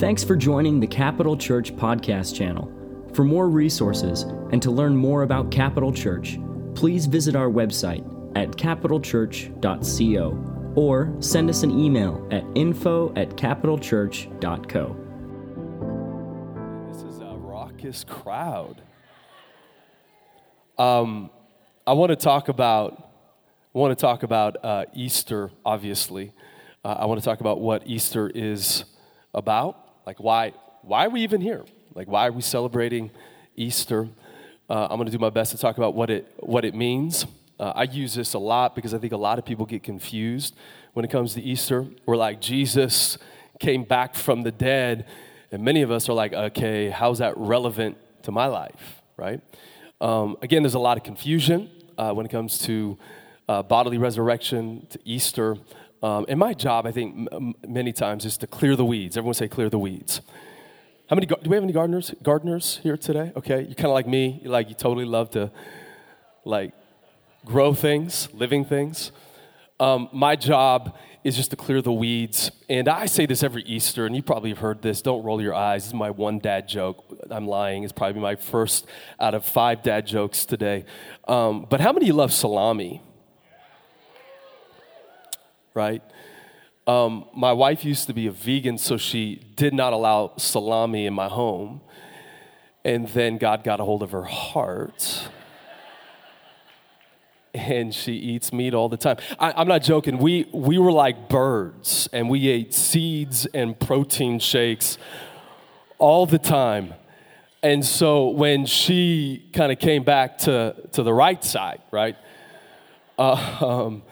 Thanks for joining the Capital Church podcast channel. For more resources and to learn more about Capital Church, please visit our website at capitalchurch.co or send us an email at info at capitalchurch.co. This is a raucous crowd. Um, I want to talk about. I want to talk about uh, Easter. Obviously, uh, I want to talk about what Easter is about. Like why? Why are we even here? Like why are we celebrating Easter? Uh, I'm going to do my best to talk about what it what it means. Uh, I use this a lot because I think a lot of people get confused when it comes to Easter. We're like Jesus came back from the dead, and many of us are like, okay, how's that relevant to my life, right? Um, again, there's a lot of confusion uh, when it comes to uh, bodily resurrection, to Easter. Um, and my job, I think, m- many times is to clear the weeds. Everyone say, clear the weeds. How many, do we have any gardeners, gardeners here today? Okay, you're kind of like me. You like, you totally love to, like, grow things, living things. Um, my job is just to clear the weeds. And I say this every Easter, and you probably have heard this. Don't roll your eyes. This is my one dad joke. I'm lying. It's probably my first out of five dad jokes today. Um, but how many love salami? Right? Um, my wife used to be a vegan, so she did not allow salami in my home. And then God got a hold of her heart and she eats meat all the time. I, am not joking. We, we were like birds, and we ate seeds and protein shakes all the time. And so when she kind of came back to, to the right side, right? Uh, um,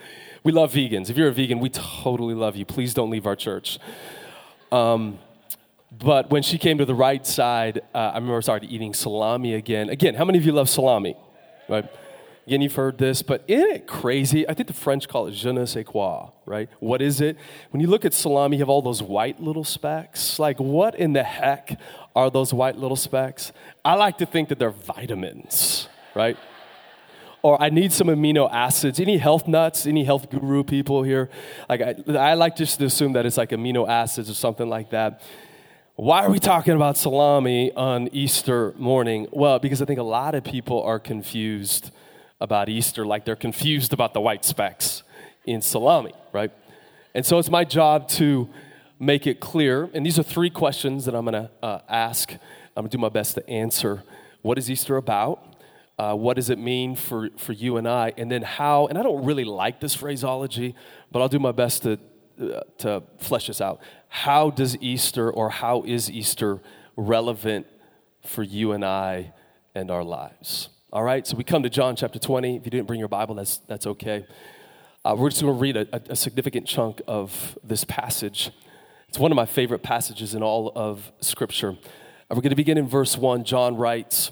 we love vegans. If you're a vegan, we totally love you. Please don't leave our church. Um, but when she came to the right side, uh, I remember started eating salami again. Again, how many of you love salami? Right? Again, you've heard this, but isn't it crazy? I think the French call it je ne sais quoi, right? What is it? When you look at salami, you have all those white little specks. Like, what in the heck are those white little specks? I like to think that they're vitamins, right? Or I need some amino acids. Any health nuts, any health guru people here? Like I, I like just to assume that it's like amino acids or something like that. Why are we talking about salami on Easter morning? Well, because I think a lot of people are confused about Easter like they're confused about the white specks in salami, right? And so it's my job to make it clear. And these are three questions that I'm going to uh, ask. I'm going to do my best to answer. What is Easter about? Uh, what does it mean for, for you and I? And then how, and I don't really like this phraseology, but I'll do my best to, uh, to flesh this out. How does Easter or how is Easter relevant for you and I and our lives? All right, so we come to John chapter 20. If you didn't bring your Bible, that's, that's okay. Uh, we're just going to read a, a, significant chunk of this passage. It's one of my favorite passages in all of Scripture. Uh, we're going to begin in verse 1. John writes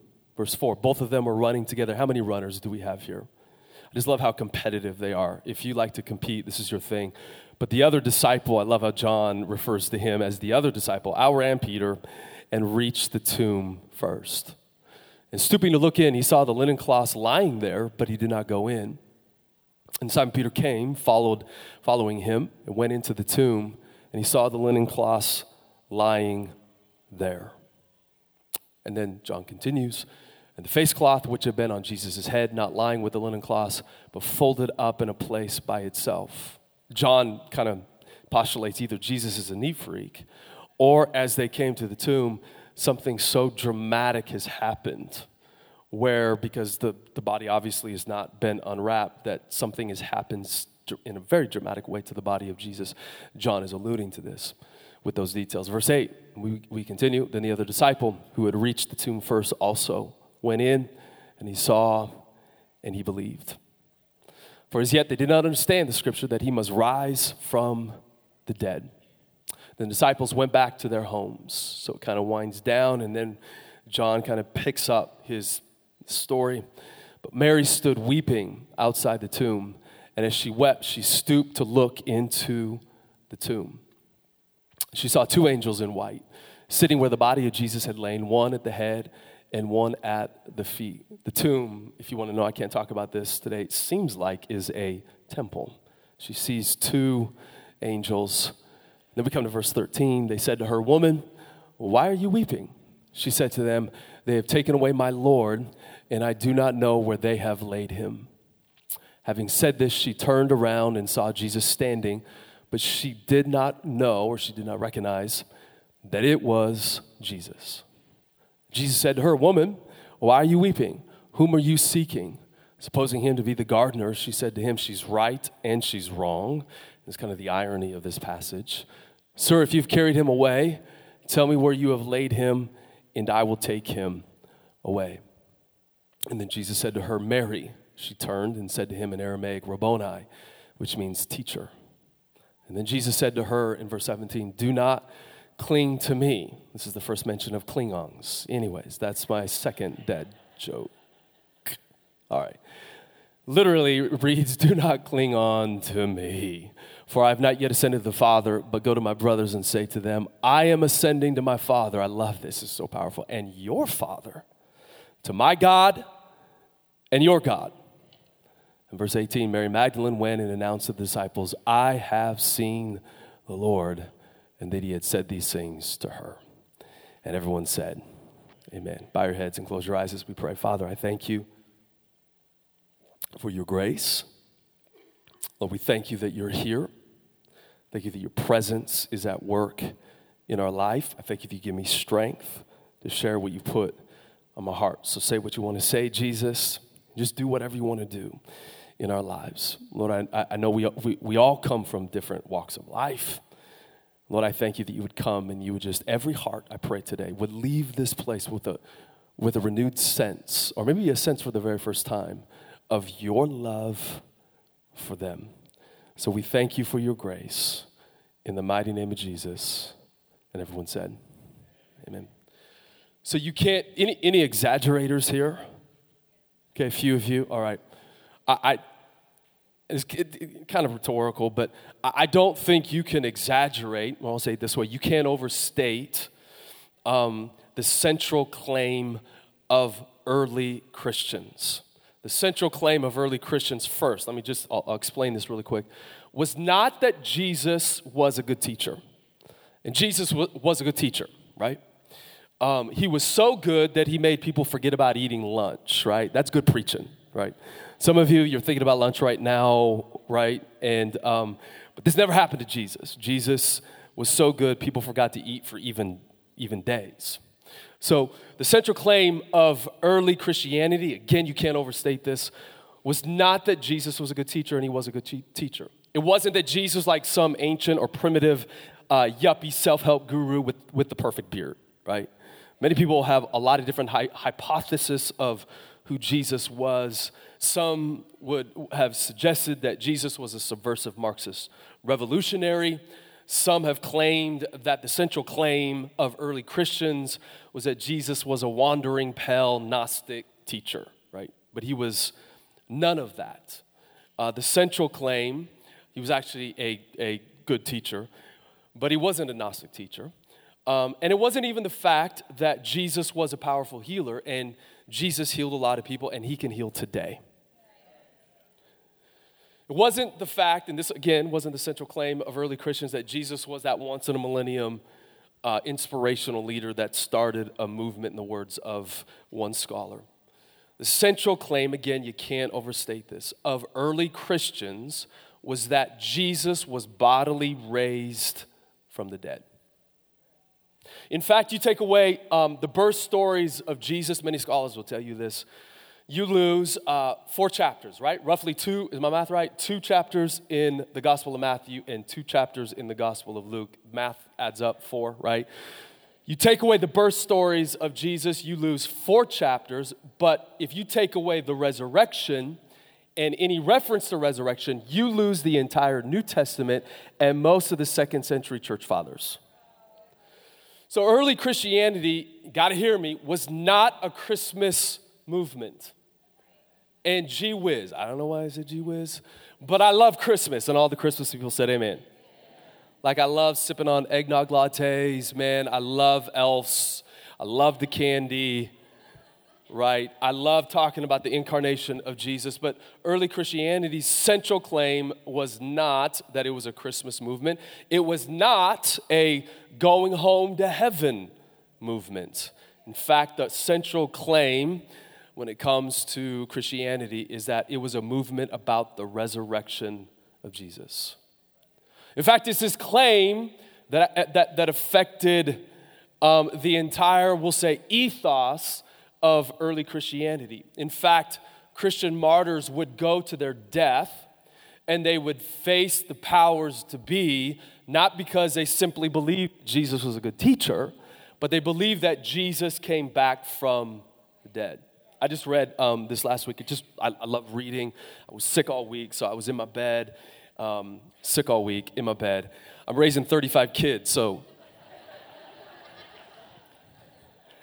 Verse 4 Both of them were running together. How many runners do we have here? I just love how competitive they are. If you like to compete, this is your thing. But the other disciple, I love how John refers to him as the other disciple, our and Peter and reached the tomb first. And stooping to look in, he saw the linen cloths lying there, but he did not go in. And Simon Peter came, followed, following him, and went into the tomb, and he saw the linen cloths lying there. And then John continues, and the face cloth which had been on Jesus' head, not lying with the linen cloths, but folded up in a place by itself. John kind of postulates either Jesus is a neat freak, or as they came to the tomb, something so dramatic has happened where because the, the body obviously has not been unwrapped that something has happened in a very dramatic way to the body of jesus john is alluding to this with those details verse 8 we, we continue then the other disciple who had reached the tomb first also went in and he saw and he believed for as yet they did not understand the scripture that he must rise from the dead The disciples went back to their homes. So it kind of winds down, and then John kind of picks up his story. But Mary stood weeping outside the tomb, and as she wept, she stooped to look into the tomb. She saw two angels in white sitting where the body of Jesus had lain, one at the head and one at the feet. The tomb, if you want to know, I can't talk about this today, it seems like is a temple. She sees two angels. Then we come to verse 13. They said to her, Woman, why are you weeping? She said to them, They have taken away my Lord, and I do not know where they have laid him. Having said this, she turned around and saw Jesus standing, but she did not know, or she did not recognize, that it was Jesus. Jesus said to her, Woman, why are you weeping? Whom are you seeking? Supposing him to be the gardener, she said to him, She's right and she's wrong. It's kind of the irony of this passage. Sir, if you've carried him away, tell me where you have laid him, and I will take him away. And then Jesus said to her, Mary. She turned and said to him in Aramaic, Rabboni, which means teacher. And then Jesus said to her in verse 17, Do not cling to me. This is the first mention of Klingons. Anyways, that's my second dead joke. All right. Literally reads, Do not cling on to me, for I have not yet ascended to the Father, but go to my brothers and say to them, I am ascending to my Father. I love this, it's so powerful. And your Father, to my God and your God. In verse 18, Mary Magdalene went and announced to the disciples, I have seen the Lord and that he had said these things to her. And everyone said, Amen. Bow your heads and close your eyes as we pray. Father, I thank you for your grace. Lord, we thank you that you're here. Thank you that your presence is at work in our life. I thank you that you give me strength to share what you put on my heart. So say what you want to say, Jesus. Just do whatever you want to do in our lives. Lord, I, I know we, we, we all come from different walks of life. Lord, I thank you that you would come and you would just, every heart, I pray today, would leave this place with a, with a renewed sense, or maybe a sense for the very first time, of your love for them. So we thank you for your grace in the mighty name of Jesus. And everyone said, Amen. So you can't, any, any exaggerators here? Okay, a few of you. All right. I, it's kind of rhetorical, but I don't think you can exaggerate. Well, I'll say it this way you can't overstate um, the central claim of early Christians. The central claim of early Christians, first, let me just I'll, I'll explain this really quick, was not that Jesus was a good teacher. And Jesus w- was a good teacher, right? Um, he was so good that he made people forget about eating lunch, right? That's good preaching, right? Some of you, you're thinking about lunch right now, right? And um, but this never happened to Jesus. Jesus was so good, people forgot to eat for even even days. So the central claim of early Christianity, again, you can't overstate this, was not that Jesus was a good teacher and he was a good teacher. It wasn't that Jesus like some ancient or primitive uh, yuppie self-help guru with, with the perfect beard, right? Many people have a lot of different hy- hypotheses of who Jesus was. Some would have suggested that Jesus was a subversive Marxist revolutionary. Some have claimed that the central claim of early Christians was that Jesus was a wandering, pale, Gnostic teacher, right? But he was none of that. Uh, the central claim, he was actually a, a good teacher, but he wasn't a Gnostic teacher. Um, and it wasn't even the fact that Jesus was a powerful healer, and Jesus healed a lot of people, and he can heal today. It wasn't the fact, and this again wasn't the central claim of early Christians, that Jesus was that once in a millennium uh, inspirational leader that started a movement, in the words of one scholar. The central claim, again, you can't overstate this, of early Christians was that Jesus was bodily raised from the dead. In fact, you take away um, the birth stories of Jesus, many scholars will tell you this. You lose uh, four chapters, right? Roughly two, is my math right? Two chapters in the Gospel of Matthew and two chapters in the Gospel of Luke. Math adds up four, right? You take away the birth stories of Jesus, you lose four chapters, but if you take away the resurrection and any reference to resurrection, you lose the entire New Testament and most of the second century church fathers. So early Christianity, gotta hear me, was not a Christmas movement. And gee whiz, I don't know why I said gee whiz, but I love Christmas, and all the Christmas people said amen. Like I love sipping on eggnog lattes, man. I love elves. I love the candy, right? I love talking about the incarnation of Jesus, but early Christianity's central claim was not that it was a Christmas movement. It was not a going home to heaven movement. In fact, the central claim when it comes to Christianity is that it was a movement about the resurrection of Jesus. In fact, it's this claim that, that, that affected um, the entire, we'll say, ethos of early Christianity. In fact, Christian martyrs would go to their death and they would face the powers to be, not because they simply believed Jesus was a good teacher, but they believed that Jesus came back from the dead. I just read um, this last week. It just I, I, love reading. I was sick all week, so I was in my bed, um, sick all week in my bed. I'm raising 35 kids, so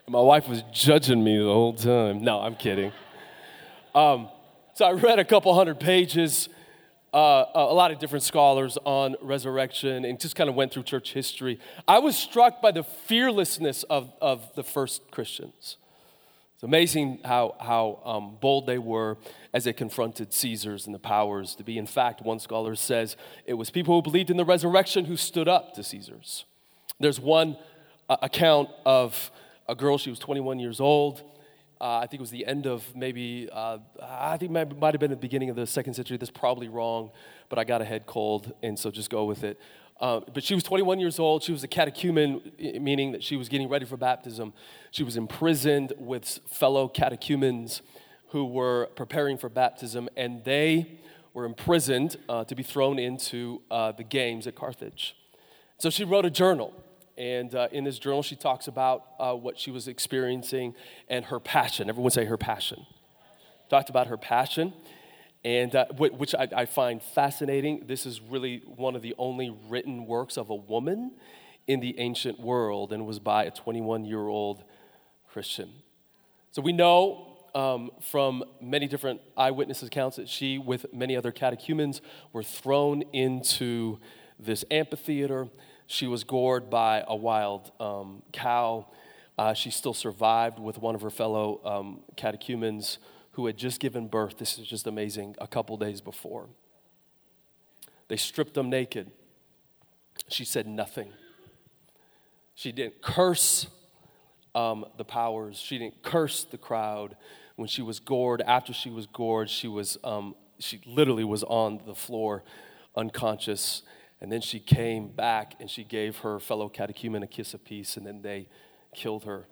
my wife was judging me the whole time. No, I'm kidding. Um, so I read a couple hundred pages. Uh, a lot of different scholars on resurrection and just kind of went through church history. I was struck by the fearlessness of, of the first Christians. It's amazing how, how um, bold they were as they confronted Caesars and the powers to be. In fact, one scholar says it was people who believed in the resurrection who stood up to Caesars. There's one uh, account of a girl, she was 21 years old. Uh, I think it was the end of maybe, uh, I think it might have been the beginning of the second century. That's probably wrong, but I got a head cold, and so just go with it. Uh, but she was 21 years old. She was a catechumen, meaning that she was getting ready for baptism. She was imprisoned with fellow catechumens who were preparing for baptism, and they were imprisoned uh, to be thrown into uh, the games at Carthage. So she wrote a journal. And uh, in this journal, she talks about uh, what she was experiencing and her passion. Everyone say her passion. Talked about her passion and uh, which I, I, find fascinating. This is really one of the only written works of a woman in the ancient world, and was by a 21 year old Christian. So we know um, from many different eyewitness accounts that she, with many other catechumens, were thrown into this amphitheater. She was gored by a wild um, cow. Uh, she still survived with one of her fellow um, catechumens who had just given birth, this is just amazing, a couple days before. They stripped them naked. She said nothing. She didn't curse um, the powers, she didn't curse the crowd. When she was gored, after she was gored, she was um, she literally was on the floor, unconscious. And then she came back and she gave her fellow catechumen a kiss of peace, and then they killed her.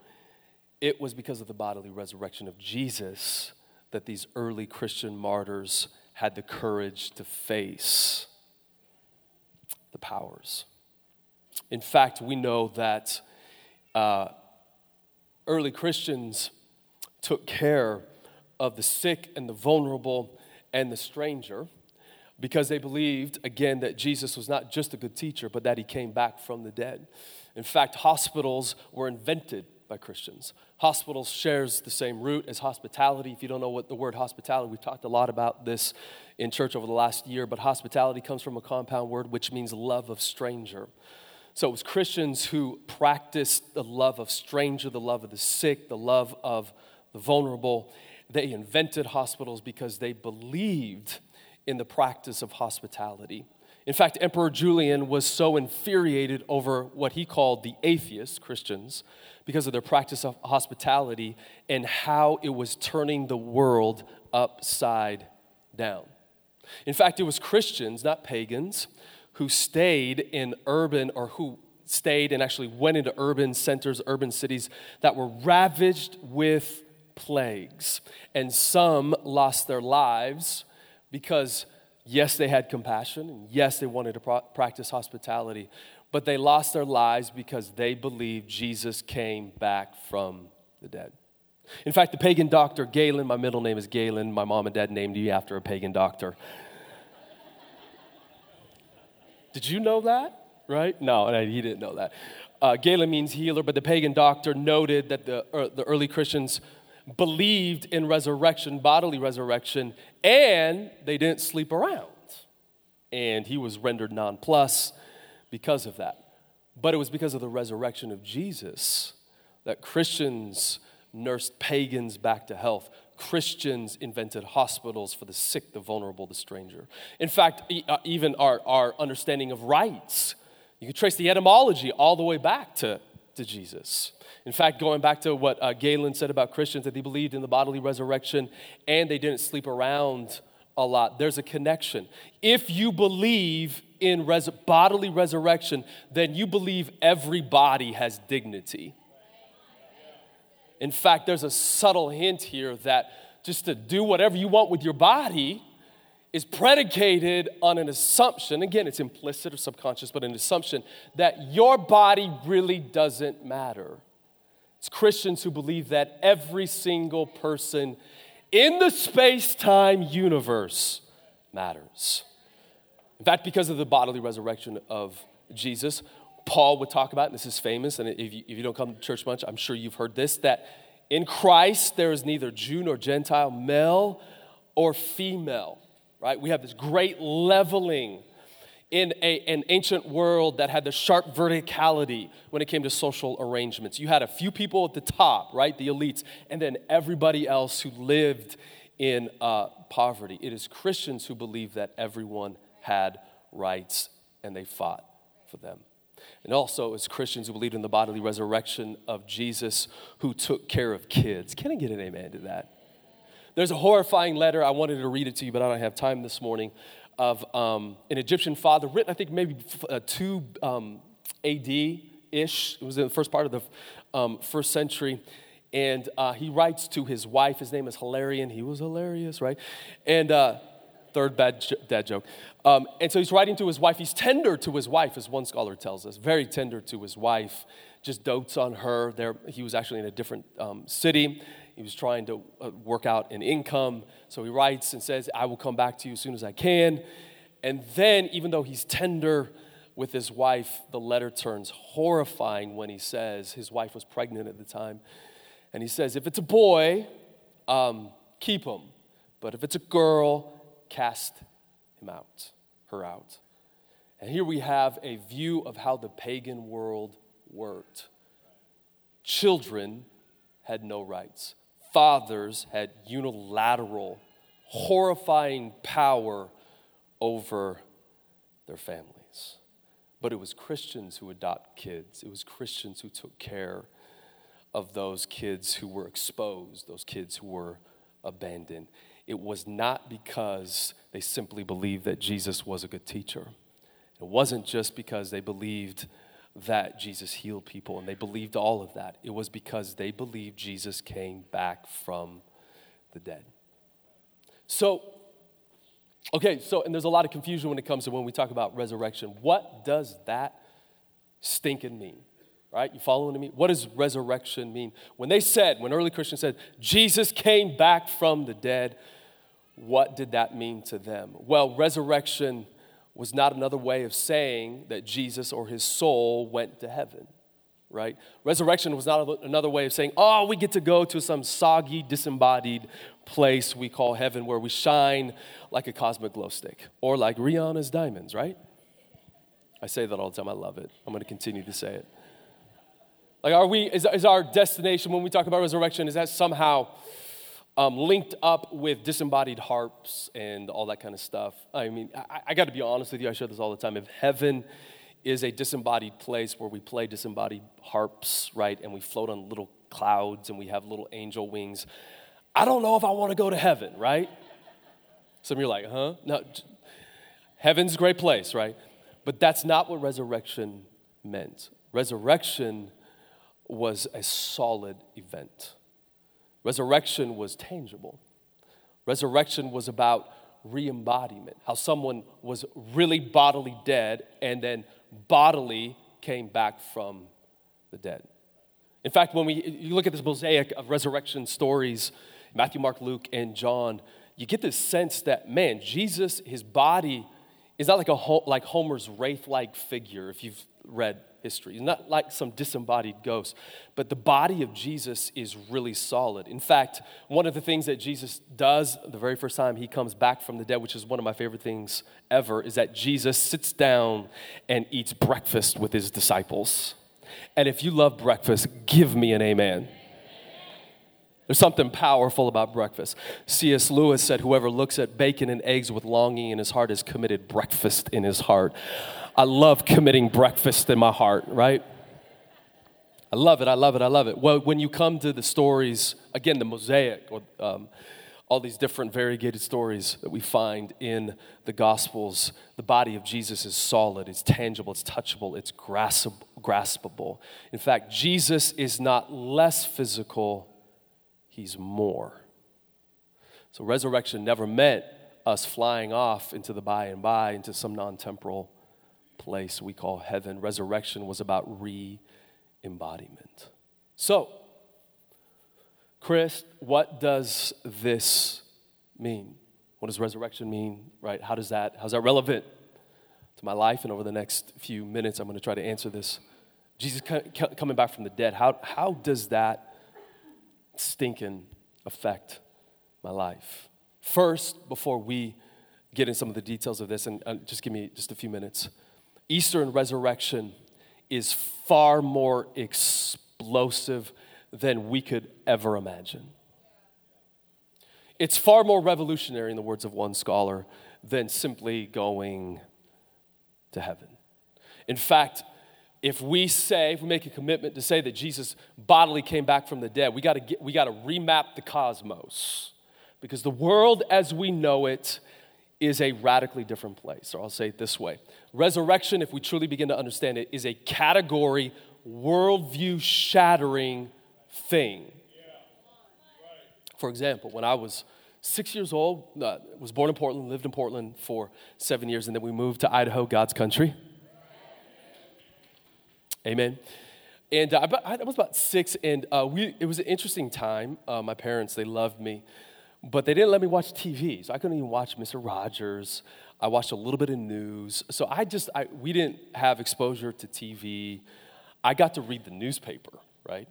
It was because of the bodily resurrection of Jesus that these early Christian martyrs had the courage to face the powers. In fact, we know that uh, early Christians took care of the sick and the vulnerable and the stranger because they believed, again, that Jesus was not just a good teacher, but that he came back from the dead. In fact, hospitals were invented by Christians. Hospitals shares the same root as hospitality. If you don't know what the word hospitality, we've talked a lot about this in church over the last year, but hospitality comes from a compound word which means love of stranger. So it was Christians who practiced the love of stranger, the love of the sick, the love of the vulnerable. They invented hospitals because they believed in the practice of hospitality. In fact, Emperor Julian was so infuriated over what he called the atheists, Christians, because of their practice of hospitality and how it was turning the world upside down. In fact, it was Christians, not pagans, who stayed in urban or who stayed and actually went into urban centers, urban cities that were ravaged with plagues. And some lost their lives because, yes, they had compassion, and yes, they wanted to pro- practice hospitality, but they lost their lives because they believed Jesus came back from the dead. In fact, the pagan doctor Galen, my middle name is Galen, my mom and dad named me after a pagan doctor. Did you know that? Right? No, he didn't know that. Uh, Galen means healer, but the pagan doctor noted that the, uh, the early Christians believed in resurrection, bodily resurrection, and they didn't sleep around. And he was rendered nonplus because of that. But it was because of the resurrection of Jesus that Christians nursed pagans back to health. Christians invented hospitals for the sick, the vulnerable, the stranger. In fact, uh, even our, our understanding of rights, you can trace the etymology all the way back to, to Jesus. In fact, going back to what uh, Galen said about Christians, that they believed in the bodily resurrection and they didn't sleep around a lot, there's a connection. If you believe in res- bodily resurrection, then you believe every body has dignity. In fact, there's a subtle hint here that just to do whatever you want with your body is predicated on an assumption. Again, it's implicit or subconscious, but an assumption that your body really doesn't matter. It's Christians who believe that every single person in the space time universe matters. In fact, because of the bodily resurrection of Jesus, Paul would talk about, and this is famous, and if you, if you don't come to church much, I'm sure you've heard this, that in Christ there is neither Jew nor Gentile, male or female, right? We have this great leveling in a, an ancient world that had the sharp verticality when it came to social arrangements. You had a few people at the top, right, the elites, and then everybody else who lived in uh, poverty. It is Christians who believe that everyone had rights and they fought for them. And also, as Christians who believed in the bodily resurrection of Jesus who took care of kids. Can I get an amen to that? There's a horrifying letter. I wanted to read it to you, but I don't have time this morning. Of um, an Egyptian father, written, I think, maybe uh, 2 um, AD ish. It was in the first part of the um, first century. And uh, he writes to his wife. His name is Hilarion. He was hilarious, right? And uh, third bad dad joke. Um, and so he's writing to his wife. He's tender to his wife, as one scholar tells us, very tender to his wife, just dotes on her. There, he was actually in a different um, city. He was trying to uh, work out an income. So he writes and says, I will come back to you as soon as I can. And then, even though he's tender with his wife, the letter turns horrifying when he says his wife was pregnant at the time. And he says, If it's a boy, um, keep him. But if it's a girl, cast him out, her out. And here we have a view of how the pagan world worked. Children had no rights, fathers had unilateral, horrifying power over their families. But it was Christians who adopt kids, it was Christians who took care of those kids who were exposed, those kids who were abandoned it was not because they simply believed that Jesus was a good teacher. It wasn't just because they believed that Jesus healed people and they believed all of that. It was because they believed Jesus came back from the dead. So, okay, so, and there's a lot of confusion when it comes to when we talk about resurrection. What does that stinking mean? Right? You following me? What does resurrection mean? When they said, when early Christians said, Jesus came back from the dead, what did that mean to them? Well, resurrection was not another way of saying that Jesus or his soul went to heaven, right? Resurrection was not another way of saying, oh, we get to go to some soggy, disembodied place we call heaven where we shine like a cosmic glow stick or like Rihanna's diamonds, right? I say that all the time. I love it. I'm going to continue to say it. Like, are we, is, is our destination when we talk about resurrection, is that somehow um, linked up with disembodied harps and all that kind of stuff. I mean, I, I got to be honest with you, I share this all the time. If heaven is a disembodied place where we play disembodied harps, right, and we float on little clouds and we have little angel wings, I don't know if I want to go to heaven, right? Some of you are like, huh? No, heaven's a great place, right? But that's not what resurrection meant. Resurrection was a solid event. Resurrection was tangible. Resurrection was about re embodiment, how someone was really bodily dead and then bodily came back from the dead. In fact, when we you look at this mosaic of resurrection stories, Matthew, Mark, Luke, and John, you get this sense that, man, Jesus, his body is not like, a, like Homer's wraith like figure, if you've read history. He's not like some disembodied ghost, but the body of Jesus is really solid. In fact, one of the things that Jesus does the very first time he comes back from the dead, which is one of my favorite things ever, is that Jesus sits down and eats breakfast with his disciples. And if you love breakfast, give me an amen. There's something powerful about breakfast. C.S. Lewis said, Whoever looks at bacon and eggs with longing in his heart has committed breakfast in his heart. I love committing breakfast in my heart, right? I love it, I love it, I love it. Well, when you come to the stories, again, the mosaic, or, um, all these different variegated stories that we find in the Gospels, the body of Jesus is solid, it's tangible, it's touchable, it's graspable. In fact, Jesus is not less physical, he's more. So, resurrection never meant us flying off into the by and by, into some non temporal place we call heaven. Resurrection was about re embodiment. So, Chris, what does this mean? What does resurrection mean, right? How does that, how's that relevant to my life? And over the next few minutes, I'm going to try to answer this. Jesus coming back from the dead, how, how does that stinking affect my life? First, before we get in some of the details of this, and uh, just give me just a few minutes. Easter and resurrection is far more explosive than we could ever imagine. It's far more revolutionary, in the words of one scholar, than simply going to heaven. In fact, if we say, if we make a commitment to say that Jesus bodily came back from the dead, we gotta, get, we gotta remap the cosmos. Because the world as we know it is a radically different place. Or I'll say it this way Resurrection, if we truly begin to understand it, is a category, worldview shattering thing. For example, when I was six years old, uh, was born in Portland, lived in Portland for seven years, and then we moved to Idaho, God's country. Amen. And uh, I was about six, and uh, we, it was an interesting time. Uh, my parents, they loved me. But they didn't let me watch TV, so I couldn't even watch Mr. Rogers. I watched a little bit of news. So I just, I, we didn't have exposure to TV. I got to read the newspaper, right?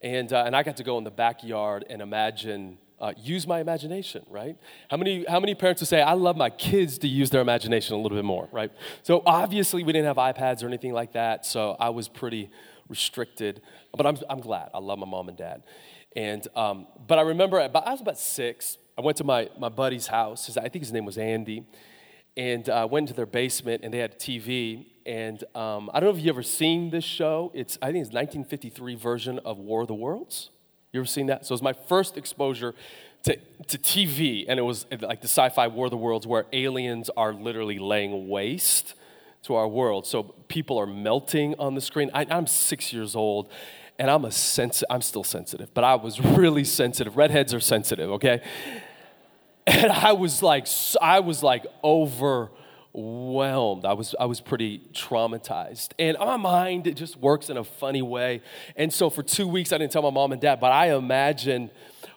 And, uh, and I got to go in the backyard and imagine, uh, use my imagination, right? How many, how many parents would say, I love my kids to use their imagination a little bit more, right? So obviously we didn't have iPads or anything like that, so I was pretty restricted. But I'm, I'm glad. I love my mom and dad. And, um, but I remember I was about six. I went to my, my buddy's house. His, I think his name was Andy. And I uh, went into their basement and they had a TV. And um, I don't know if you've ever seen this show. It's, I think it's 1953 version of War of the Worlds. You ever seen that? So it was my first exposure to, to TV. And it was like the sci fi War of the Worlds where aliens are literally laying waste to our world. So people are melting on the screen. I, I'm six years old and I'm a sense I'm still sensitive, but I was really sensitive. Redheads are sensitive, okay? And I was like I was like overwhelmed. I was I was pretty traumatized. And my mind it just works in a funny way. And so for 2 weeks I didn't tell my mom and dad, but I imagined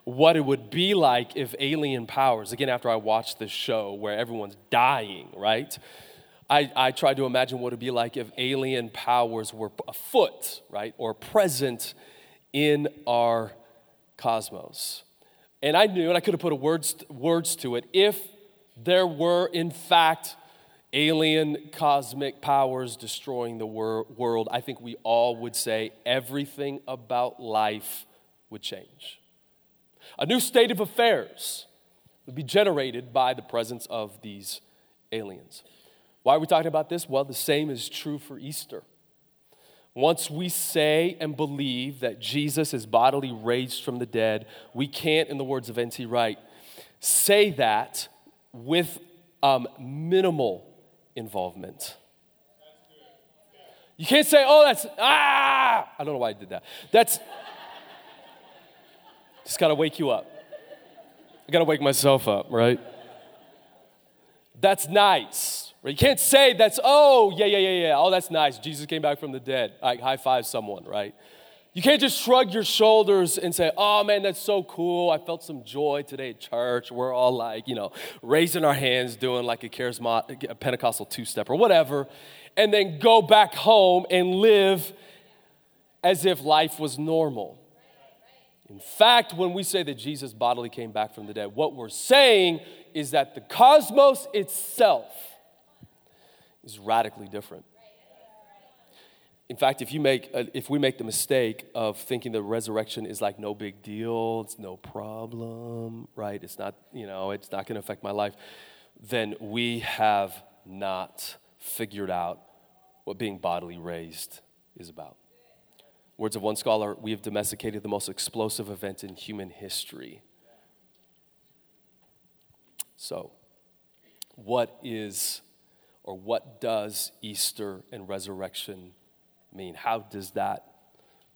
what it would be like if alien powers, again after I watched this show where everyone's dying, right? I, I tried to imagine what it would be like if alien powers were afoot, right, or present in our cosmos. And I knew, and I could have put words, words to it, if there were, in fact, alien cosmic powers destroying the wor- world, I think we all would say everything about life would change. A new state of affairs would be generated by the presence of these aliens. Why are we talking about this? Well, the same is true for Easter. Once we say and believe that Jesus is bodily raised from the dead, we can't, in the words of N.T. Wright, say that with um, minimal involvement. You can't say, oh, that's, ah! I don't know why I did that. That's, just gotta wake you up. I gotta wake myself up, right? That's nice. You can't say that's, oh, yeah, yeah, yeah, yeah. Oh, that's nice. Jesus came back from the dead. Like, high five someone, right? You can't just shrug your shoulders and say, oh man, that's so cool. I felt some joy today at church. We're all like, you know, raising our hands, doing like a charismatic, a Pentecostal two step or whatever, and then go back home and live as if life was normal. In fact, when we say that Jesus bodily came back from the dead, what we're saying is that the cosmos itself is radically different. In fact, if, you make, uh, if we make the mistake of thinking the resurrection is like no big deal, it's no problem, right? It's not, you know, it's not going to affect my life, then we have not figured out what being bodily raised is about. Words of one scholar, we have domesticated the most explosive event in human history. So, what is or what does Easter and resurrection mean? How does that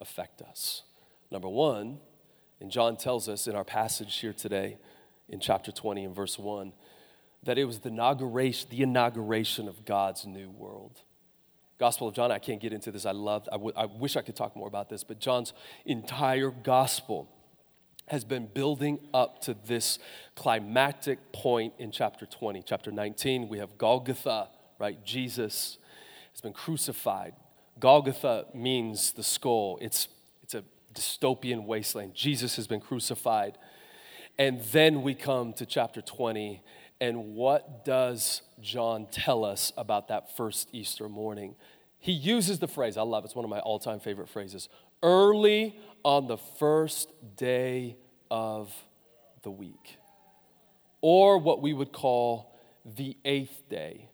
affect us? Number one, and John tells us in our passage here today in chapter 20 and verse 1 that it was the inauguration, the inauguration of God's new world. Gospel of John, I can't get into this. I love, I, w- I wish I could talk more about this, but John's entire gospel has been building up to this climactic point in chapter 20. Chapter 19, we have Golgotha, right? Jesus has been crucified. Golgotha means the skull, it's, it's a dystopian wasteland. Jesus has been crucified. And then we come to chapter 20, and what does John tell us about that first Easter morning? He uses the phrase, I love it, it's one of my all time favorite phrases early on the first day of the week, or what we would call the eighth day.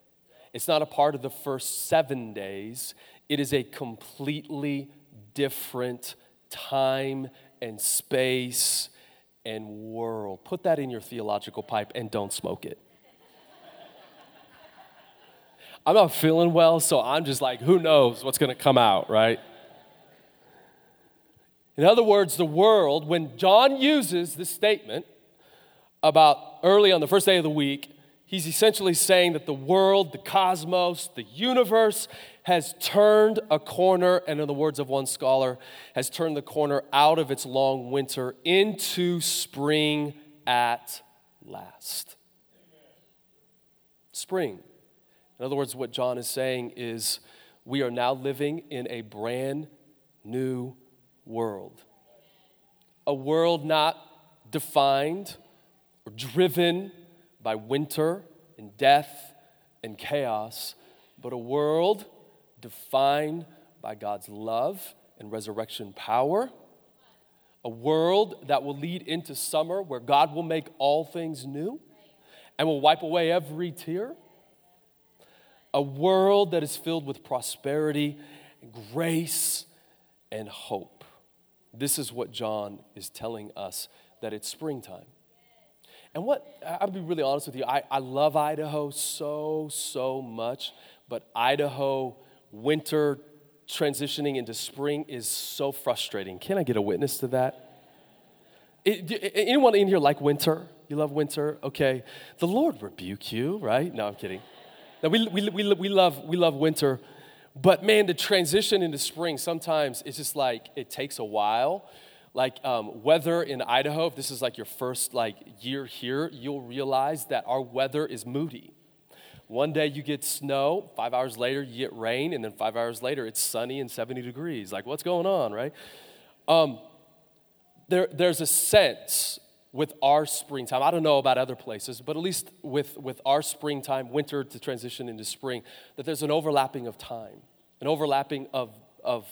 It's not a part of the first seven days, it is a completely different time and space and world. Put that in your theological pipe and don't smoke it. I'm not feeling well, so I'm just like, who knows what's going to come out, right? In other words, the world, when John uses this statement about early on the first day of the week, he's essentially saying that the world, the cosmos, the universe has turned a corner, and in the words of one scholar, has turned the corner out of its long winter into spring at last. Spring. In other words, what John is saying is we are now living in a brand new world. A world not defined or driven by winter and death and chaos, but a world defined by God's love and resurrection power. A world that will lead into summer where God will make all things new and will wipe away every tear. A world that is filled with prosperity, grace, and hope. This is what John is telling us that it's springtime. And what, I'll be really honest with you, I, I love Idaho so, so much, but Idaho winter transitioning into spring is so frustrating. Can I get a witness to that? It, anyone in here like winter? You love winter? Okay. The Lord rebuke you, right? No, I'm kidding. Now, we, we, we, we, love, we love winter, but man, the transition into spring, sometimes it's just like it takes a while. Like um, weather in Idaho, if this is like your first like year here, you'll realize that our weather is moody. One day you get snow, five hours later you get rain, and then five hours later it's sunny and 70 degrees. Like, what's going on, right? Um, there, there's a sense with our springtime. I don't know about other places, but at least with, with our springtime, winter to transition into spring, that there's an overlapping of time, an overlapping of, of,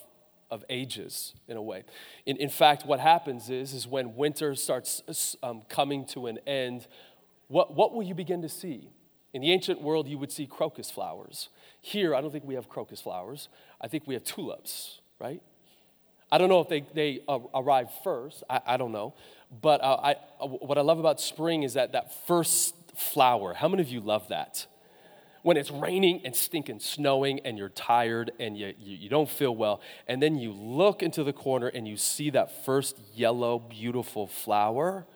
of ages in a way. In, in fact, what happens is, is when winter starts um, coming to an end, what, what will you begin to see? In the ancient world, you would see crocus flowers. Here, I don't think we have crocus flowers. I think we have tulips, right? I don't know if they, they uh, arrive first. I, I don't know. But uh, I, uh, what I love about spring is that that first flower. How many of you love that? When it's raining and stinking, snowing, and you're tired and you, you, you don't feel well, and then you look into the corner and you see that first yellow, beautiful flower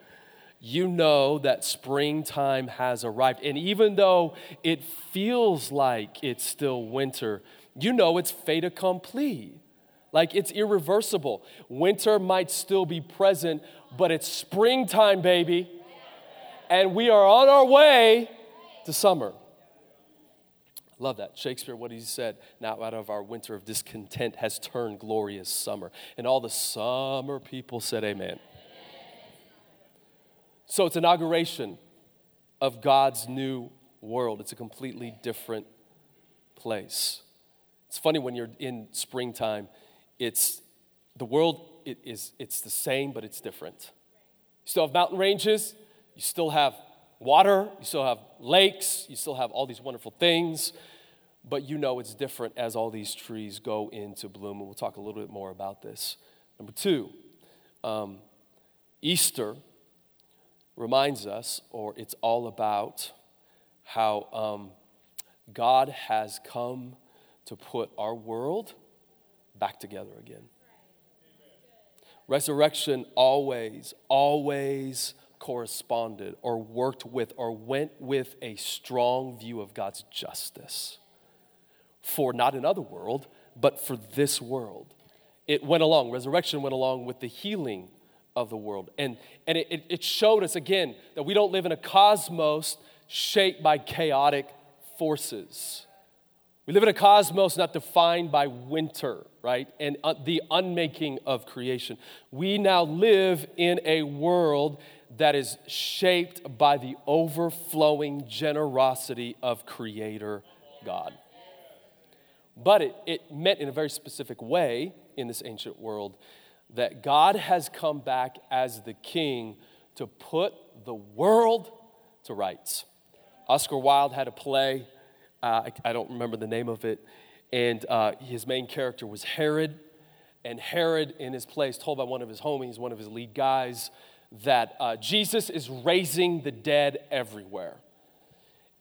you know that springtime has arrived. And even though it feels like it's still winter, you know it's fait accompli. Like it's irreversible. Winter might still be present, but it's springtime, baby. And we are on our way to summer. Love that. Shakespeare, what he said, now out of our winter of discontent has turned glorious summer. And all the summer people said, Amen. So it's inauguration of God's new world. It's a completely different place. It's funny when you're in springtime, it's the world it is it's the same, but it's different. You still have mountain ranges, you still have water, you still have lakes, you still have all these wonderful things, but you know it's different as all these trees go into bloom. And we'll talk a little bit more about this. Number two, um, Easter reminds us, or it's all about how um, God has come to put our world back together again. Resurrection always, always corresponded or worked with or went with a strong view of God's justice for not another world, but for this world. It went along, resurrection went along with the healing of the world. And, and it, it showed us again that we don't live in a cosmos shaped by chaotic forces. We live in a cosmos not defined by winter, right? And uh, the unmaking of creation. We now live in a world that is shaped by the overflowing generosity of Creator God. But it, it meant in a very specific way in this ancient world that God has come back as the king to put the world to rights. Oscar Wilde had a play, uh, I, I, don't remember the name of it, and uh, his main character was Herod. And Herod, in his place, told by one of his homies, one of his lead guys, that uh, Jesus is raising the dead everywhere.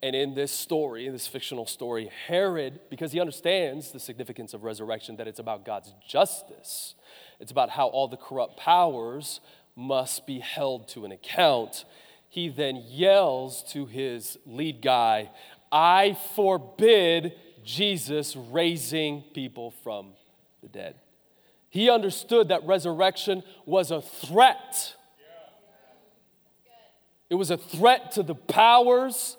And in this story, in this fictional story, Herod, because he understands the significance of resurrection, that it's about God's justice, it's about how all the corrupt powers must be held to an account. He then yells to his lead guy, I forbid Jesus raising people from the dead. He understood that resurrection was a threat. It was a threat to the powers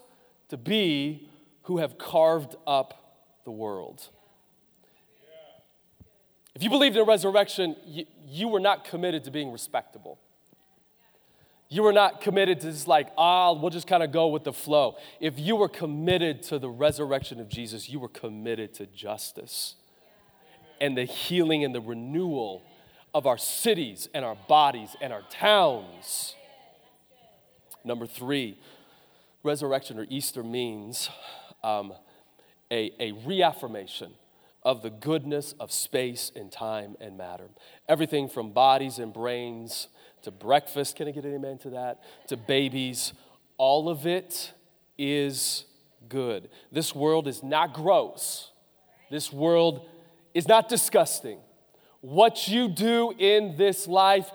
to be who have carved up the world. If you believed in resurrection, you, you were not committed to being respectable. You were not committed to just like, ah, we'll just kind of go with the flow. If you were committed to the resurrection of Jesus, you were committed to justice and the healing and the renewal of our cities and our bodies and our towns. Number three, resurrection or Easter means um, a, a reaffirmation of the goodness of space and time and matter. Everything from bodies and brains to breakfast, can I get an amen to that? To babies, all of it is good. This world is not gross. This world is not disgusting. What you do in this life,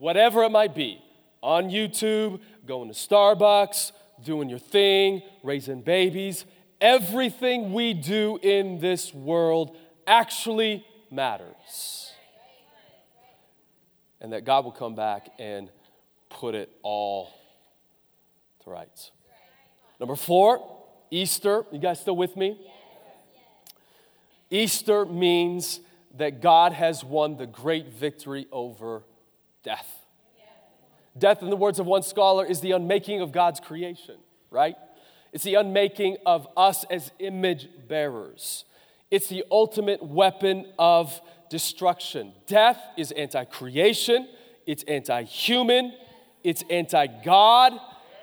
whatever it might be, on YouTube, going to Starbucks, doing your thing, raising babies, everything we do in this world actually matters. And that God will come back and put it all to rights. Number four, Easter. You guys still with me? Easter means that God has won the great victory over death. Death, in the words of one scholar, is the unmaking of God's creation, right? It's the unmaking of us as image bearers. It's the ultimate weapon of destruction. Death is anti creation, it's anti human, it's anti God,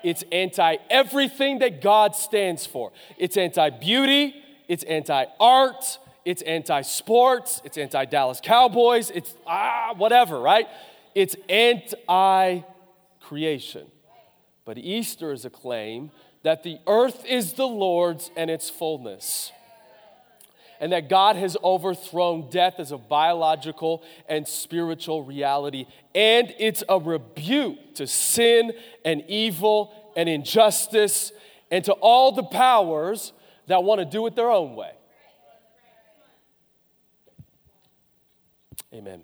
it's anti everything that God stands for. It's anti beauty, it's anti art, it's anti sports, it's anti Dallas Cowboys, it's ah, whatever, right? It's anti creation. But Easter is a claim that the earth is the Lord's and its fullness. And that God has overthrown death as a biological and spiritual reality. And it's a rebuke to sin and evil and injustice and to all the powers that want to do it their own way. Amen.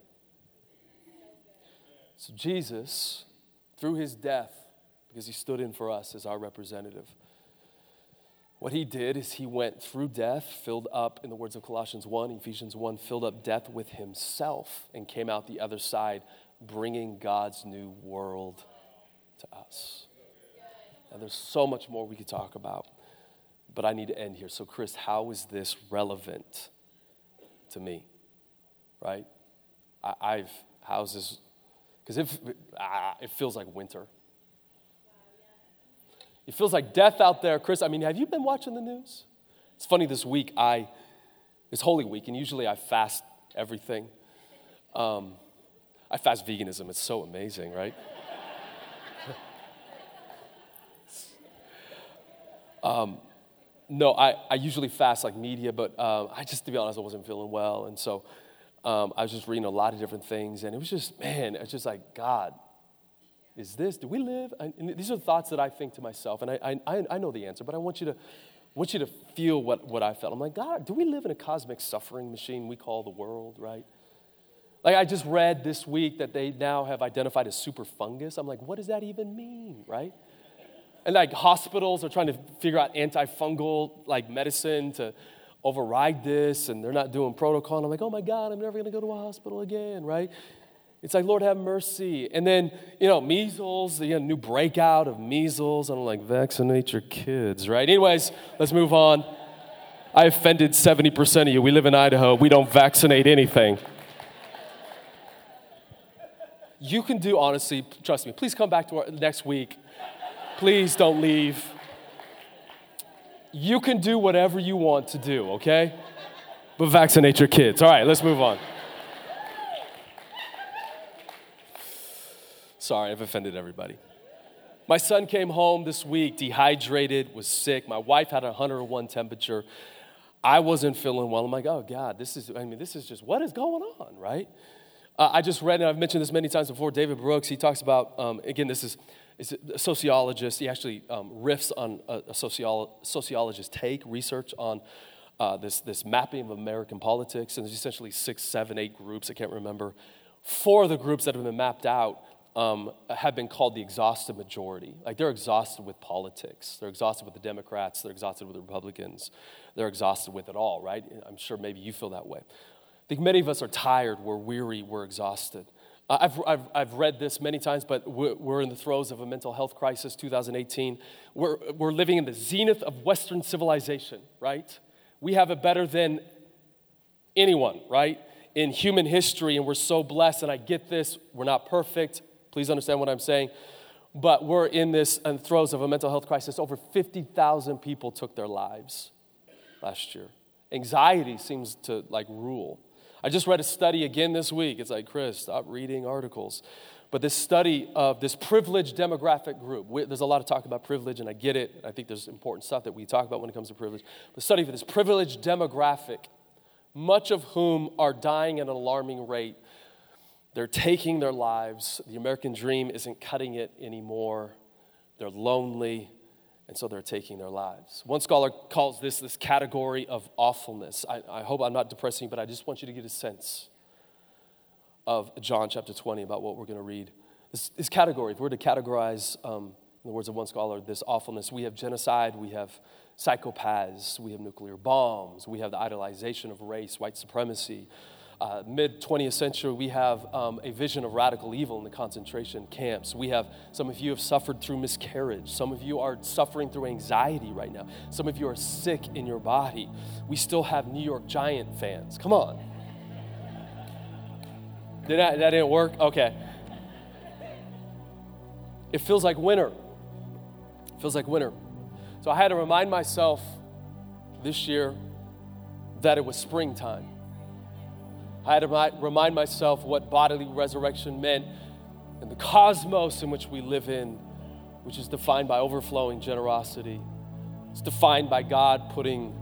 So, Jesus, through his death, because he stood in for us as our representative, what he did is he went through death, filled up, in the words of Colossians 1, Ephesians 1, filled up death with himself and came out the other side, bringing God's new world to us. And there's so much more we could talk about, but I need to end here. So, Chris, how is this relevant to me? Right? I, have how's this? Because it, ah, it feels like winter. It feels like death out there. Chris, I mean, have you been watching the news? It's funny this week, I, it's Holy Week, and usually I fast everything. Um, I fast veganism. It's so amazing, right? um, no, I, I usually fast like media, but um, I just, to be honest, I wasn't feeling well. And so um, I was just reading a lot of different things. And it was just, man, it's just like, God, is this, do we live? And these are the thoughts that I think to myself. And I, I, I know the answer, but I want you to, want you to feel what, what I felt. I'm like, God, do we live in a cosmic suffering machine we call the world, right? Like I just read this week that they now have identified a super fungus. I'm like, what does that even mean, right? And like hospitals are trying to figure out antifungal like medicine to override this, and they're not doing protocol. And I'm like, oh my God, I'm never gonna go to a hospital again, right? It's like, Lord, have mercy. And then, you know, measles, you know, new breakout of measles. And I'm like, vaccinate your kids, right? Anyways, let's move on. I offended 70% of you. We live in Idaho. We don't vaccinate anything. You can do, honestly, trust me, please come back to our, next week. Please don't leave. You can do whatever you want to do, okay? But vaccinate your kids. All right, let's move on. Sorry, I've offended everybody. My son came home this week dehydrated, was sick. My wife had a 101 temperature. I wasn't feeling well. I'm like, oh God, this is, I mean, this is just, what is going on, right? Uh, I just read, and I've mentioned this many times before, David Brooks, he talks about, um, again, this is, is a sociologist. He actually um, riffs on a, a sociolo- sociologist's take, research on uh, this, this mapping of American politics. And there's essentially six, seven, eight groups, I can't remember. Four of the groups that have been mapped out um, have been called the exhausted majority. Like they're exhausted with politics. They're exhausted with the Democrats. They're exhausted with the Republicans. They're exhausted with it all, right? I'm sure maybe you feel that way. I think many of us are tired, we're weary, we're exhausted. I've, I've, I've read this many times, but we're, we're in the throes of a mental health crisis, 2018. We're, we're living in the zenith of Western civilization, right? We have it better than anyone, right? In human history, and we're so blessed, and I get this, we're not perfect, Please understand what I'm saying. But we're in this in throes of a mental health crisis. Over 50,000 people took their lives last year. Anxiety seems to like rule. I just read a study again this week. It's like, Chris, stop reading articles. But this study of this privileged demographic group, there's a lot of talk about privilege, and I get it. I think there's important stuff that we talk about when it comes to privilege. The study for this privileged demographic, much of whom are dying at an alarming rate they're taking their lives. The American dream isn't cutting it anymore. They're lonely, and so they're taking their lives. One scholar calls this this category of awfulness. I, I hope I'm not depressing, but I just want you to get a sense of John chapter 20 about what we're going to read. This, this, category, if we're to categorize, um, in the words of one scholar, this awfulness, we have genocide, we have psychopaths, we have nuclear bombs, we have the idolization of race, white supremacy, uh, mid 20th century, we have um, a vision of radical evil in the concentration camps. We have, some of you have suffered through miscarriage. Some of you are suffering through anxiety right now. Some of you are sick in your body. We still have New York Giant fans. Come on. Did that, that didn't work? Okay. It feels like winter. It feels like winter. So I had to remind myself this year that it was springtime. I had to remind myself what bodily resurrection meant and the cosmos in which we live in, which is defined by overflowing generosity. It's defined by God putting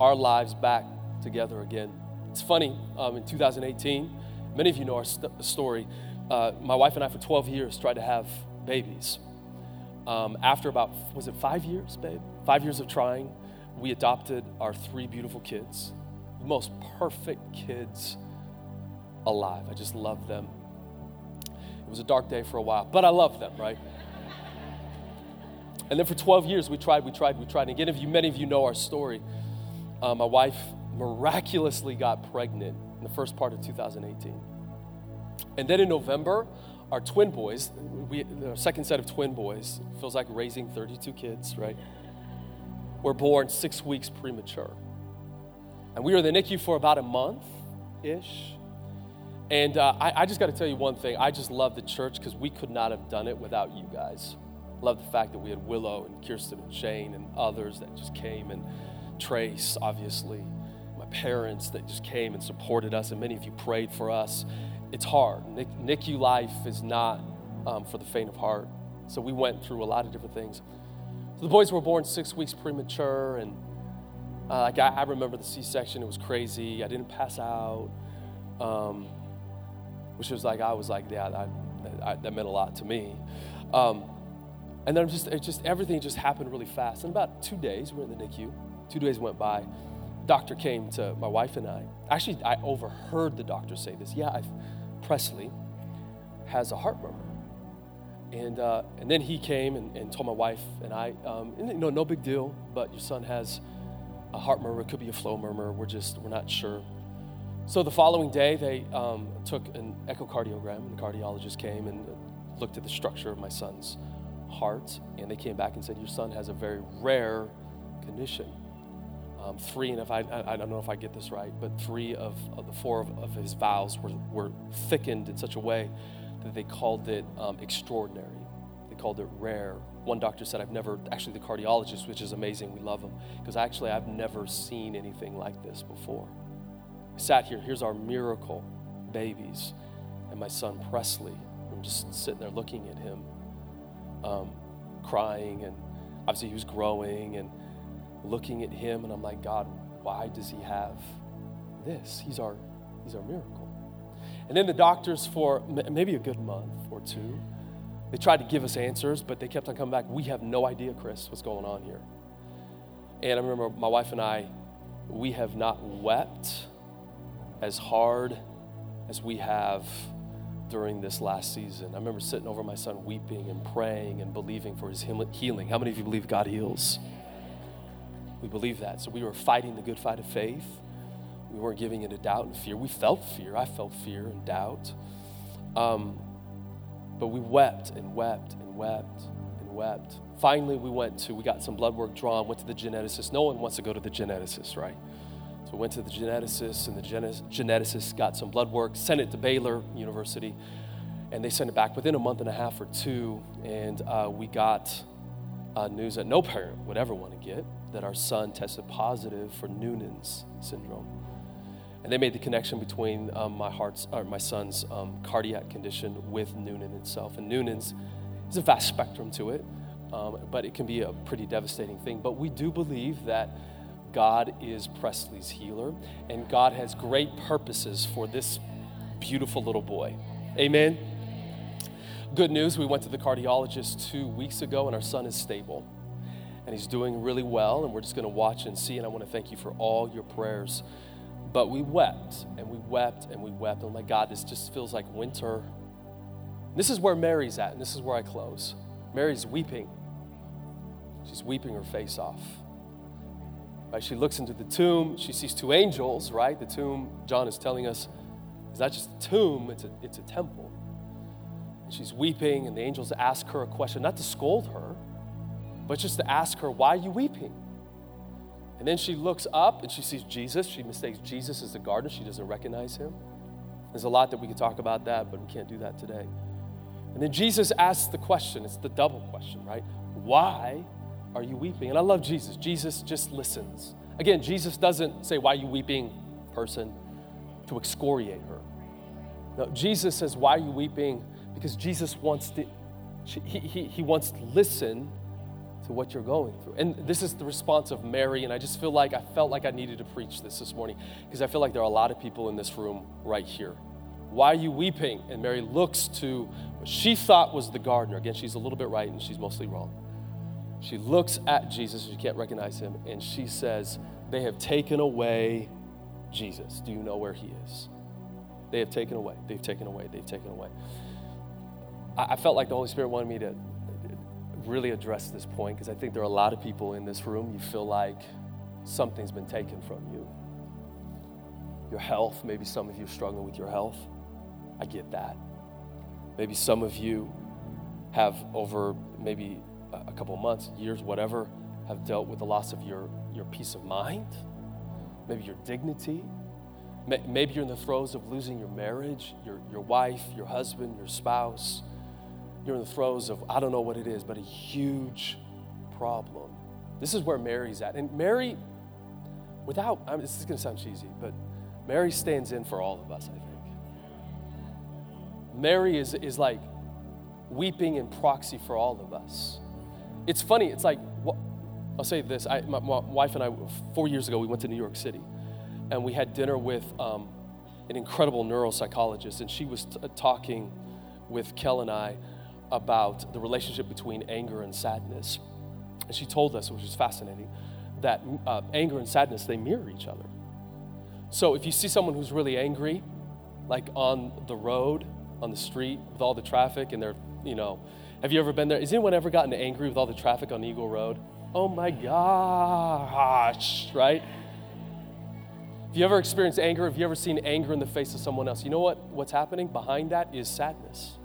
our lives back together again. It's funny, um, in 2018, many of you know our st- story. Uh, my wife and I, for 12 years, tried to have babies. Um, after about, was it five years, babe? Five years of trying, we adopted our three beautiful kids, the most perfect kids alive. I just love them. It was a dark day for a while, but I love them, right? And then for 12 years, we tried, we tried, we tried. And again, if you, many of you know our story, uh, my wife miraculously got pregnant in the first part of 2018. And then in November, our twin boys, we, the second set of twin boys, feels like raising 32 kids, right? Were born six weeks premature. And we were in the NICU for about a month ish. And uh, I, I just got to tell you one thing. I just love the church because we could not have done it without you guys. Love the fact that we had Willow and Kirsten and Shane and others that just came and Trace, obviously, my parents that just came and supported us, and many of you prayed for us. It's hard. NICU life is not um, for the faint of heart. So we went through a lot of different things. So the boys were born six weeks premature, and uh, like I, I, remember the C-section. It was crazy. I didn't pass out, um, which was like I was like, yeah, that, that, that meant a lot to me. Um, and then just, it just everything just happened really fast. In about two days, we're in the NICU. Two days went by. Doctor came to my wife and I. Actually, I overheard the doctor say this. Yeah, I've, Presley has a heart murmur. And, uh, and then he came and, and, told my wife and I, um, and, you know, no big deal, but your son has a heart murmur. It could be a flow murmur. We're just, we're not sure. So the following day, they um, took an echocardiogram, and the cardiologist came and looked at the structure of my son's heart, and they came back and said, Your son has a very rare condition. Um, three, and if I, I don't know if I get this right, but three of, of the four of, of, his valves were, were thickened in such a way that they called it um, extraordinary. They called it rare. One doctor said, I've never, actually, the cardiologist, which is amazing, we love him, because actually, I've never seen anything like this before. Sat here, here's our miracle babies, and my son Presley. I'm just sitting there looking at him um, crying, and obviously he was growing, and looking at him, and I'm like, God, why does he have this? He's our, he's our miracle. And then the doctors, for maybe a good month or two, they tried to give us answers, but they kept on coming back. We have no idea, Chris, what's going on here. And I remember my wife and I, we have not wept as hard as we have during this last season. I remember sitting over my son weeping and praying and believing for his healing. How many of you believe God heals? We believe that. So we were fighting the good fight of faith. We weren't giving into doubt and fear. We felt fear. I felt fear and doubt. Um, but we wept and wept and wept and wept. Finally, we went to, we got some blood work drawn, went to the geneticist. No one wants to go to the geneticist, right? So we went to the geneticist, and the geneticist got some blood work, sent it to Baylor University, and they sent it back within a month and a half or two. And uh, we got uh, news that no parent would ever want to get that our son tested positive for Noonan's syndrome. And they made the connection between um, my heart's, or my son's um, cardiac condition with Noonan itself. And Noonan's is a vast spectrum to it, um, but it can be a pretty devastating thing. But we do believe that God is Presley's healer, and God has great purposes for this beautiful little boy. Amen. Good news, we went to the cardiologist two weeks ago, and our son is stable. And he's doing really well, and we're just going to watch and see. And I want to thank you for all your prayers. But we wept, and we wept, and we wept. Oh my God, this just feels like winter. This is where Mary's at, and this is where I close. Mary's weeping. She's weeping her face off. Right? She looks into the tomb. She sees two angels, right? The tomb, John is telling us, is not just a tomb, it's a, it's a temple. And she's weeping, and the angels ask her a question, not to scold her, but just to ask her, Why are you weeping? And then she looks up and she sees Jesus. She mistakes Jesus as the gardener. She doesn't recognize him. There's a lot that we could talk about that, but we can't do that today. And then Jesus asks the question it's the double question, right? Why are you weeping? And I love Jesus. Jesus just listens. Again, Jesus doesn't say, Why are you weeping, person, to excoriate her. No, Jesus says, Why are you weeping? Because Jesus wants to, he, he, he wants to listen to what you're going through. And this is the response of Mary, and I just feel like I felt like I needed to preach this this morning because I feel like there are a lot of people in this room right here. Why are you weeping? And Mary looks to what she thought was the gardener. Again, she's a little bit right and she's mostly wrong. She looks at Jesus, she can't recognize him, and she says, They have taken away Jesus. Do you know where he is? They have taken away. They've taken away. They've taken away. I, I felt like the Holy Spirit wanted me to really address this point because I think there are a lot of people in this room, you feel like something's been taken from you. Your health, maybe some of you are struggling with your health. I get that. Maybe some of you have over maybe couple months, years, whatever, have dealt with the loss of your, your peace of mind, maybe your dignity. Maybe you're in the throes of losing your marriage, your, your wife, your husband, your spouse. You're in the throes of, I don't know what it is, but a huge problem. This is where Mary's at. And Mary, without, I mean, this is going to sound cheesy, but Mary stands in for all of us, I think. Mary is, is like weeping in proxy for all of us. It's funny, it's like, I'll say this. I, my, my, wife and I, four years ago, we went to New York City and we had dinner with um, an incredible neuropsychologist, and she was t- talking with Kel and I about the relationship between anger and sadness. And she told us, which is fascinating, that uh, anger and sadness, they mirror each other. So if you see someone who's really angry, like on the road, on the street, with all the traffic, and they're, you know, have you ever been there? Has anyone ever gotten angry with all the traffic on Eagle Road? Oh my gosh, right? Have you ever experienced anger? Have you ever seen anger in the face of someone else? You know what? What's happening behind that is sadness.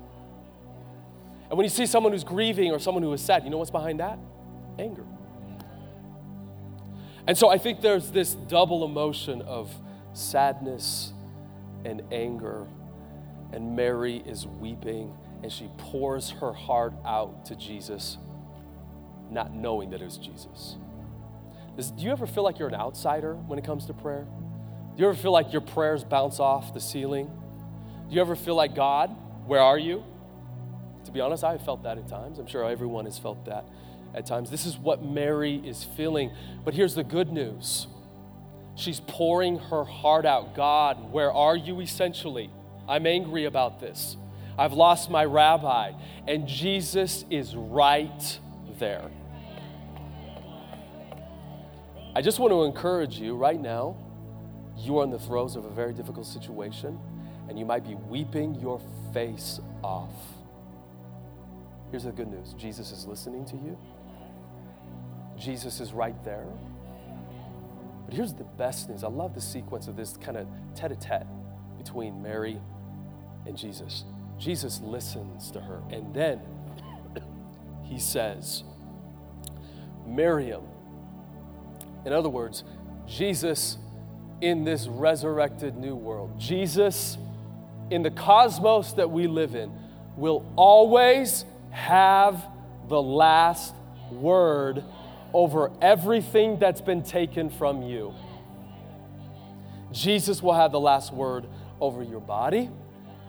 And when you see someone who's grieving or someone who is sad, you know what's behind that? Anger. And so I think there's this double emotion of sadness and anger. And Mary is weeping and she pours her heart out to Jesus, not knowing that it's Jesus. do you ever feel like you're an outsider when it comes to prayer? Do you ever feel like your prayers bounce off the ceiling? Do you ever feel like, God, where are you? To be honest, I have felt that at times. I'm sure everyone has felt that at times. This is what Mary is feeling. But here's the good news she's pouring her heart out. God, where are you essentially? I'm angry about this. I've lost my rabbi. And Jesus is right there. I just want to encourage you right now. You are in the throes of a very difficult situation, and you might be weeping your face off. Here's the good news Jesus is listening to you, Jesus is right there. But here's the best news I love the sequence of this kind of tete a tete between Mary and Jesus. Jesus listens to her, and then he says, Miriam. In other words, Jesus in this resurrected new world, Jesus in the cosmos that we live in, will always have the last word over everything that's been taken from you. Jesus will have the last word over your body.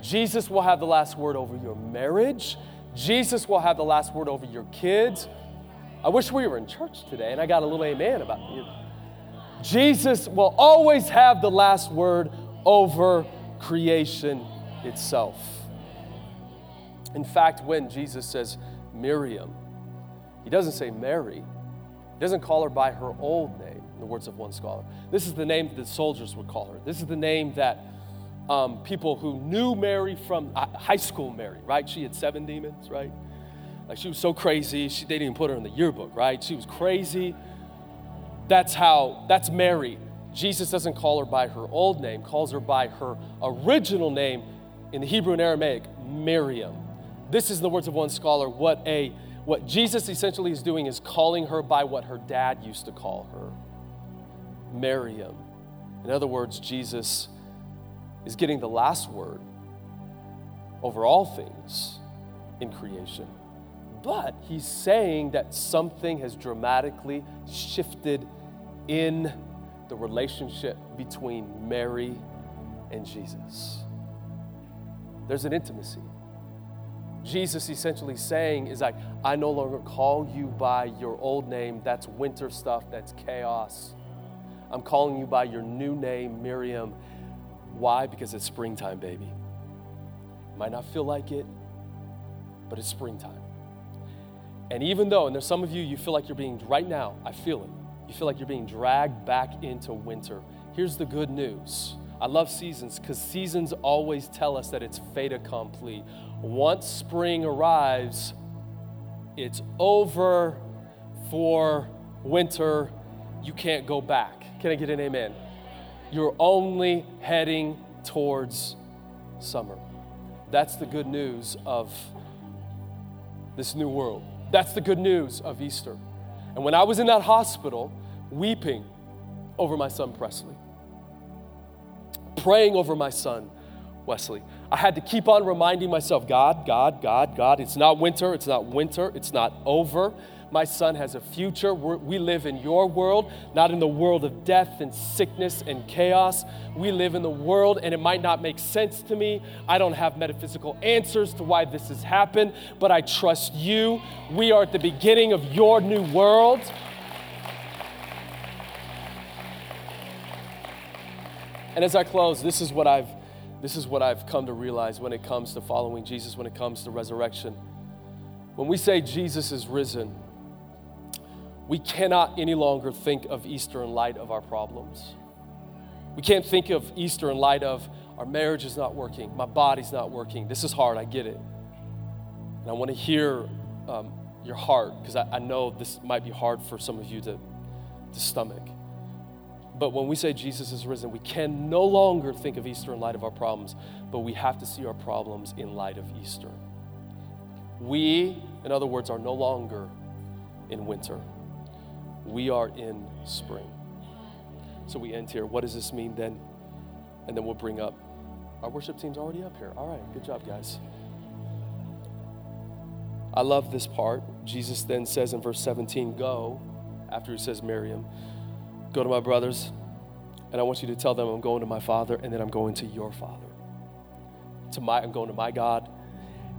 Jesus will have the last word over your marriage. Jesus will have the last word over your kids. I wish we were in church today and I got a little amen about you. Jesus will always have the last word over creation itself. In fact, when Jesus says Miriam, he doesn't say Mary. He doesn't call her by her old name, in the words of one scholar. This is the name that the soldiers would call her. This is the name that um, people who knew Mary from uh, high school Mary, right? She had seven demons, right? Like she was so crazy, she, they didn't even put her in the yearbook, right? She was crazy. That's how, that's Mary. Jesus doesn't call her by her old name, calls her by her original name in the Hebrew and Aramaic, Miriam. This is in the words of one scholar. What a what Jesus essentially is doing is calling her by what her dad used to call her, Miriam. In other words, Jesus is getting the last word over all things in creation. But he's saying that something has dramatically shifted in the relationship between Mary and Jesus. There's an intimacy. Jesus essentially saying is like, I no longer call you by your old name. That's winter stuff, that's chaos. I'm calling you by your new name, Miriam. Why? Because it's springtime, baby. Might not feel like it, but it's springtime. And even though, and there's some of you, you feel like you're being, right now, I feel it. You feel like you're being dragged back into winter. Here's the good news I love seasons because seasons always tell us that it's fait accompli. Once spring arrives, it's over for winter. You can't go back. Can I get an amen? You're only heading towards summer. That's the good news of this new world. That's the good news of Easter. And when I was in that hospital, weeping over my son Presley, praying over my son Wesley, I had to keep on reminding myself God, God, God, God, it's not winter, it's not winter, it's not over. My son has a future. We're, we live in your world, not in the world of death and sickness and chaos. We live in the world, and it might not make sense to me. I don't have metaphysical answers to why this has happened, but I trust you. We are at the beginning of your new world. And as I close, this is what I've this is what I've come to realize when it comes to following Jesus, when it comes to resurrection. When we say Jesus is risen, we cannot any longer think of Easter in light of our problems. We can't think of Easter in light of our marriage is not working, my body's not working. This is hard, I get it. And I want to hear um, your heart because I, I know this might be hard for some of you to, to stomach. But when we say Jesus is risen, we can no longer think of Easter in light of our problems, but we have to see our problems in light of Easter. We, in other words, are no longer in winter, we are in spring. So we end here. What does this mean then? And then we'll bring up our worship team's already up here. All right, good job, guys. I love this part. Jesus then says in verse 17, Go, after he says Miriam, go to my brothers, and I want you to tell them I'm going to my father, and then I'm going to your father. To my, I'm going to my God,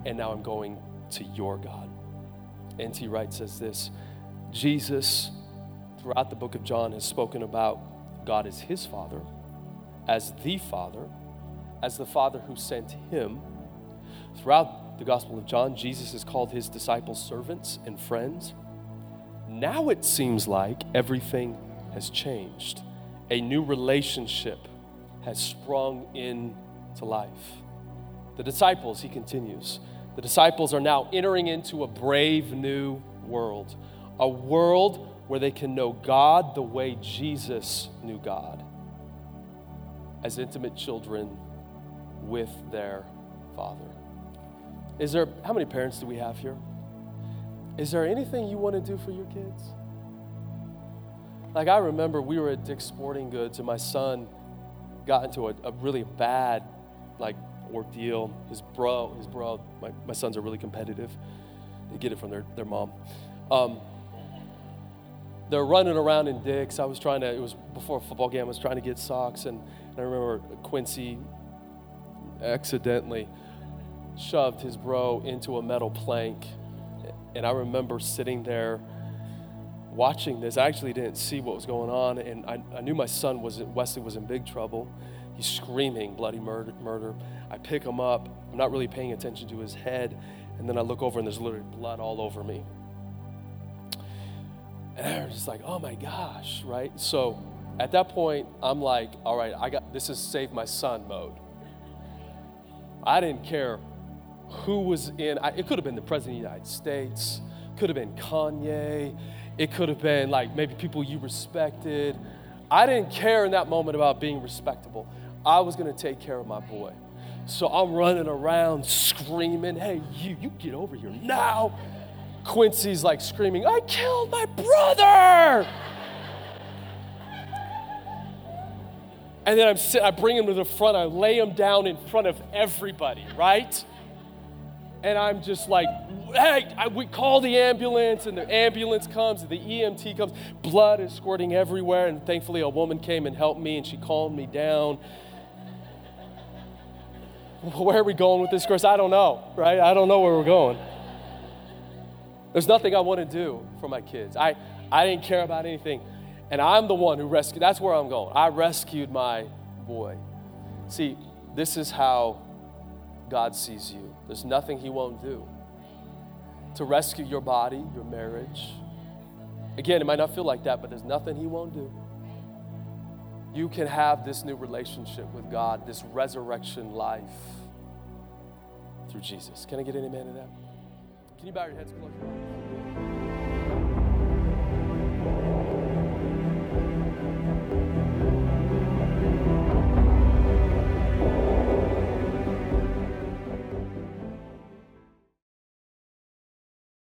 and now I'm going to your God. N.T. Wright says this Jesus, throughout the book of John, has spoken about God as his father, as the father, as the father who sent him. Throughout the Gospel of John, Jesus has called his disciples servants and friends. Now it seems like everything has changed. A new relationship has sprung into life. The disciples, he continues, the disciples are now entering into a brave new world, a world where they can know God the way Jesus knew God, as intimate children with their Father. Is there, how many parents do we have here? Is there anything you want to do for your kids? Like, I remember we were at Dick's Sporting Goods, and my son got into a, a really bad, like, ordeal. His bro, his bro, my, my sons are really competitive. They get it from their, their mom. Um, they're running around in Dick's. I was trying to, it was before a football game, I was trying to get socks, and, and I remember Quincy accidentally shoved his bro into a metal plank. And I remember sitting there watching this, I actually didn't see what was going on, and I, I knew my son was Wesley was in big trouble. He's screaming bloody murder, murder. I pick him up. I'm not really paying attention to his head, and then I look over and there's literally blood all over me. And just like, oh my gosh, right? So at that point, I'm like, all right, I got this is save my son mode. I didn't care who was in. I, it could have been the president of the United States. Could have been Kanye. It could have been like maybe people you respected. I didn't care in that moment about being respectable. I was to take care of my boy. So I'm running around screaming, hey, you, you get over here now. Quincy's like screaming, I killed my brother. and then I'm sit, I bring him to the front, I lay him down in front of everybody, right? And I'm just like, hey, I, we call the ambulance, and the ambulance comes, and the EMT comes. Blood is squirting everywhere, and thankfully, a woman came and helped me, and she calmed me down. Where are we going with this, Chris? I don't know, right? I don't know where we're going. There's nothing I want to do for my kids. I, I didn't care about anything. And I'm the one who rescued. That's where I'm going. I rescued my boy. See, this is how God sees you. There's nothing He won't do to rescue your body, your marriage. Again, it might not feel like that, but there's nothing He won't do. you can have this new relationship with God, this resurrection life through Jesus. Can I get any amen to that? Can you bow your heads, close?